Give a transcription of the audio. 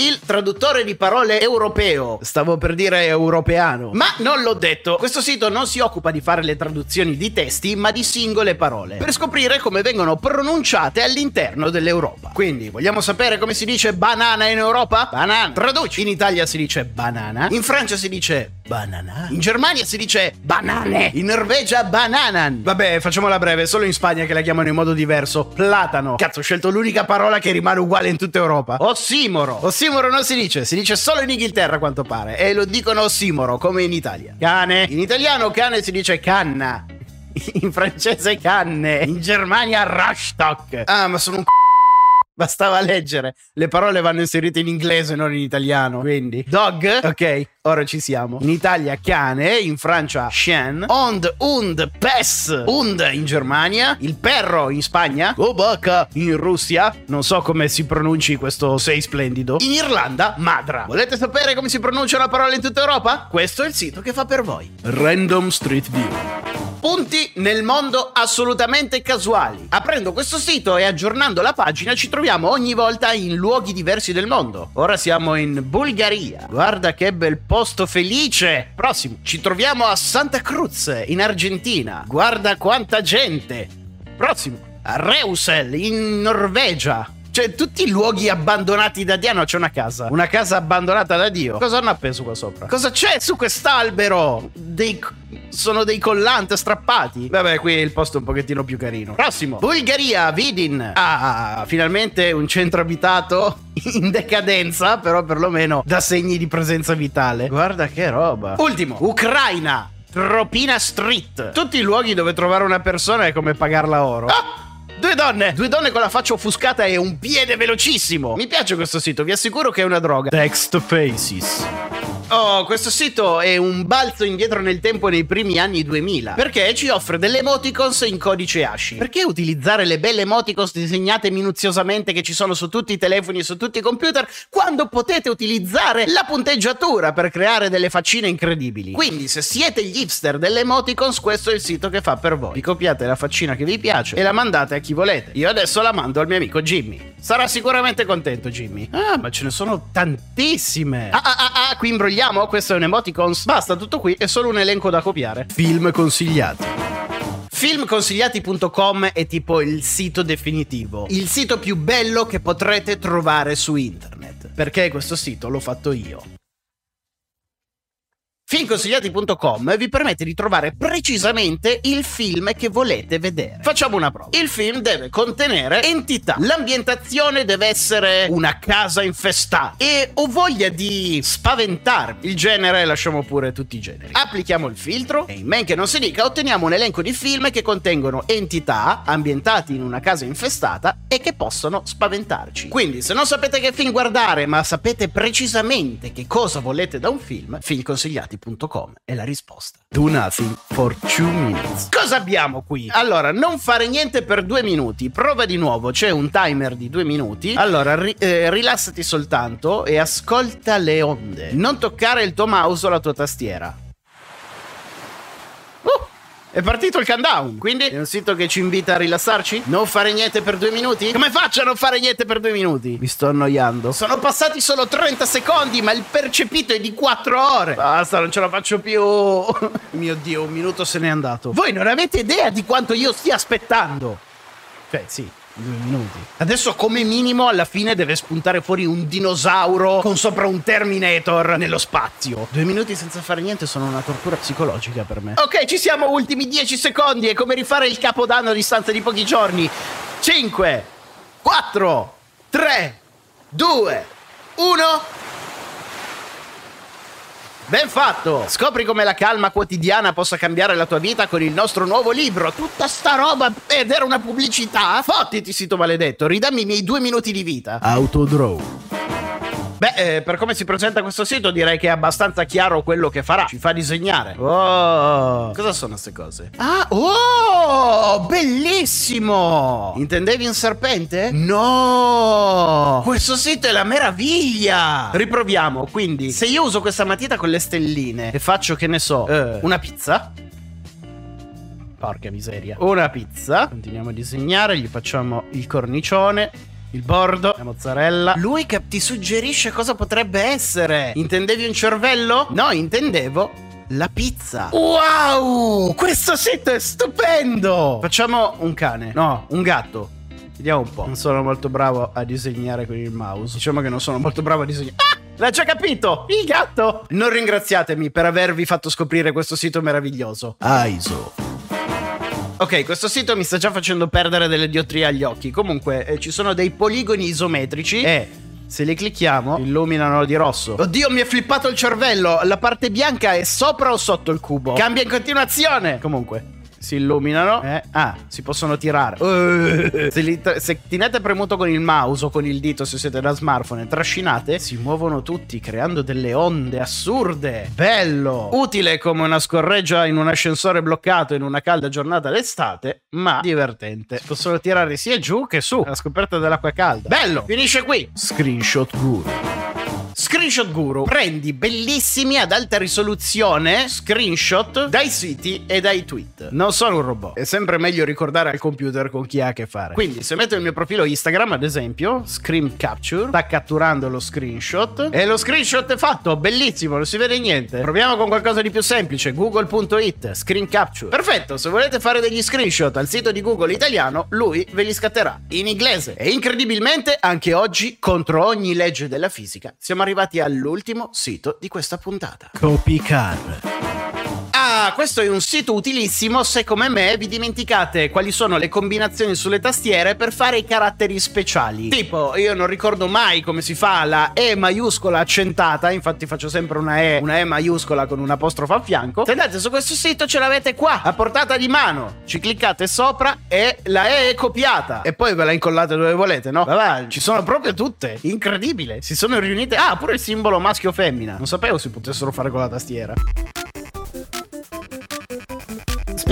Il traduttore di parole europeo. Stavo per dire europeano. Ma non l'ho detto. Questo sito non si occupa di fare le traduzioni di testi, ma di singole parole. Per scoprire come vengono pronunciate all'interno dell'Europa. Quindi, vogliamo sapere come si dice banana in Europa? Banana. Traduci. In Italia si dice banana. In Francia si dice banana. In Germania si dice banane. In Norvegia bananan. Vabbè, facciamola breve. Solo in Spagna che la chiamano in modo diverso. Platano. Cazzo, ho scelto l'unica parola che rimane uguale in tutta Europa. Ossimoro. Ossimoro non si dice, si dice solo in Inghilterra a quanto pare. E lo dicono ossimoro, come in Italia. Cane. In italiano cane si dice canna. In francese canne. In Germania Rastock. Ah, ma sono un c***o. Bastava leggere. Le parole vanno inserite in inglese, non in italiano. Quindi, dog. Ok, ora ci siamo. In Italia, cane. In Francia, chien. Hond, und, pes. Und in Germania. Il perro in Spagna. Obaka in Russia. Non so come si pronunci questo sei splendido. In Irlanda, madra. Volete sapere come si pronuncia una parola in tutta Europa? Questo è il sito che fa per voi. Random Street View. Punti nel mondo assolutamente casuali. Aprendo questo sito e aggiornando la pagina ci troviamo ogni volta in luoghi diversi del mondo. Ora siamo in Bulgaria. Guarda che bel posto felice. Prossimo. Ci troviamo a Santa Cruz in Argentina. Guarda quanta gente. Prossimo. A Reusel in Norvegia. Cioè, tutti i luoghi abbandonati da Dio. C'è una casa. Una casa abbandonata da Dio. Cosa hanno appeso qua sopra? Cosa c'è su quest'albero? Dei. Sono dei collanti strappati. Vabbè, qui il posto è un pochettino più carino. Prossimo. Bulgaria, Vidin. Ah, finalmente un centro abitato in decadenza, però perlomeno da segni di presenza vitale. Guarda che roba. Ultimo. Ucraina. Tropina Street. Tutti i luoghi dove trovare una persona è come pagarla oro. Ah! Due donne, due donne con la faccia offuscata e un piede velocissimo. Mi piace questo sito, vi assicuro che è una droga. Text Faces. Oh, questo sito è un balzo indietro nel tempo nei primi anni 2000 perché ci offre delle emoticons in codice ASCII. Perché utilizzare le belle emoticons disegnate minuziosamente che ci sono su tutti i telefoni e su tutti i computer quando potete utilizzare la punteggiatura per creare delle faccine incredibili? Quindi, se siete gli hipster delle emoticons, questo è il sito che fa per voi. Vi copiate la faccina che vi piace e la mandate a chi volete. Io adesso la mando al mio amico Jimmy. Sarà sicuramente contento, Jimmy. Ah, ma ce ne sono tantissime. Ah, ah, ah, ah, qui imbrogliamo. Questo è un emoticons. Basta, tutto qui. È solo un elenco da copiare. Film consigliati. Filmconsigliati.com è tipo il sito definitivo, il sito più bello che potrete trovare su internet. Perché questo sito l'ho fatto io. Filmconsigliati.com vi permette di trovare precisamente il film che volete vedere. Facciamo una prova. Il film deve contenere entità. L'ambientazione deve essere una casa infestata. E ho voglia di spaventarmi. Il genere lasciamo pure tutti i generi. Applichiamo il filtro e in men che non si dica otteniamo un elenco di film che contengono entità ambientati in una casa infestata e che possono spaventarci. Quindi se non sapete che film guardare ma sapete precisamente che cosa volete da un film, filmconsigliati.com è la risposta. Do nothing for two minutes. Cosa abbiamo qui? Allora, non fare niente per due minuti. Prova di nuovo, c'è un timer di due minuti. Allora, ri- eh, rilassati soltanto e ascolta le onde. Non toccare il tuo mouse o la tua tastiera. È partito il countdown, quindi è un sito che ci invita a rilassarci? Non fare niente per due minuti? Come faccio a non fare niente per due minuti? Mi sto annoiando. Sono passati solo 30 secondi, ma il percepito è di 4 ore. Basta, non ce la faccio più. Mio Dio, un minuto se n'è andato. Voi non avete idea di quanto io stia aspettando. Cioè, sì. Due minuti. Adesso, come minimo, alla fine deve spuntare fuori un dinosauro con sopra un Terminator nello spazio. Due minuti senza fare niente sono una tortura psicologica per me. Ok, ci siamo, ultimi 10 secondi. È come rifare il capodanno a distanza di pochi giorni. 5, 4, 3, 2, 1. Ben fatto! Scopri come la calma quotidiana possa cambiare la tua vita con il nostro nuovo libro. Tutta sta roba ed era una pubblicità? Fottiti, sito maledetto, ridammi i miei due minuti di vita. Autodraw. Beh, eh, per come si presenta questo sito direi che è abbastanza chiaro quello che farà. Ci fa disegnare. Oh, cosa sono queste cose? Ah, oh, bellissimo! Intendevi un serpente? No! Questo sito è la meraviglia! Riproviamo, quindi, se io uso questa matita con le stelline e faccio, che ne so, eh, una pizza... Porca miseria. Una pizza. Continuiamo a disegnare, gli facciamo il cornicione. Il bordo, la mozzarella. Lui che ti suggerisce cosa potrebbe essere. Intendevi un cervello? No, intendevo la pizza. Wow! Questo sito è stupendo! Facciamo un cane. No, un gatto. Vediamo un po'. Non sono molto bravo a disegnare con il mouse. Diciamo che non sono molto bravo a disegnare. Ah! L'ha già capito! Il gatto! Non ringraziatemi per avervi fatto scoprire questo sito meraviglioso. AISO. Ok, questo sito mi sta già facendo perdere delle diottrie agli occhi. Comunque, eh, ci sono dei poligoni isometrici e se li clicchiamo illuminano di rosso. Oddio, mi è flippato il cervello. La parte bianca è sopra o sotto il cubo? Cambia in continuazione. Comunque si illuminano. Eh? Ah, si possono tirare. Uh, se, li, se, tenete premuto con il mouse o con il dito se siete da smartphone e trascinate, si muovono tutti creando delle onde assurde. Bello! Utile come una scorreggia in un ascensore bloccato in una calda giornata d'estate, ma divertente. Possono tirare sia giù che su, alla scoperta dell'acqua calda. Bello! Finisce qui. Screenshot guru. Screenshot Guru prendi bellissimi ad alta risoluzione screenshot dai siti e dai tweet. Non sono un robot. È sempre meglio ricordare al computer con chi ha a che fare. Quindi, se metto il mio profilo Instagram, ad esempio, Screen Capture, sta catturando lo screenshot e lo screenshot è fatto, bellissimo, non si vede niente. Proviamo con qualcosa di più semplice, google.it, Screen Capture. Perfetto, se volete fare degli screenshot al sito di Google italiano, lui ve li scatterà in inglese. E incredibilmente, anche oggi, contro ogni legge della fisica, siamo arrivati arrivati all'ultimo sito di questa puntata. Copicar. Ah, questo è un sito utilissimo se come me vi dimenticate quali sono le combinazioni sulle tastiere per fare i caratteri speciali. Tipo, io non ricordo mai come si fa la E maiuscola accentata, infatti faccio sempre una E, una E maiuscola con un apostrofo a fianco. Se andate su questo sito ce l'avete qua, a portata di mano. Ci cliccate sopra e la E è copiata. E poi ve la incollate dove volete, no? Vabbè, ci sono proprio tutte. Incredibile. Si sono riunite. Ah, pure il simbolo maschio-femmina. Non sapevo si potessero fare con la tastiera.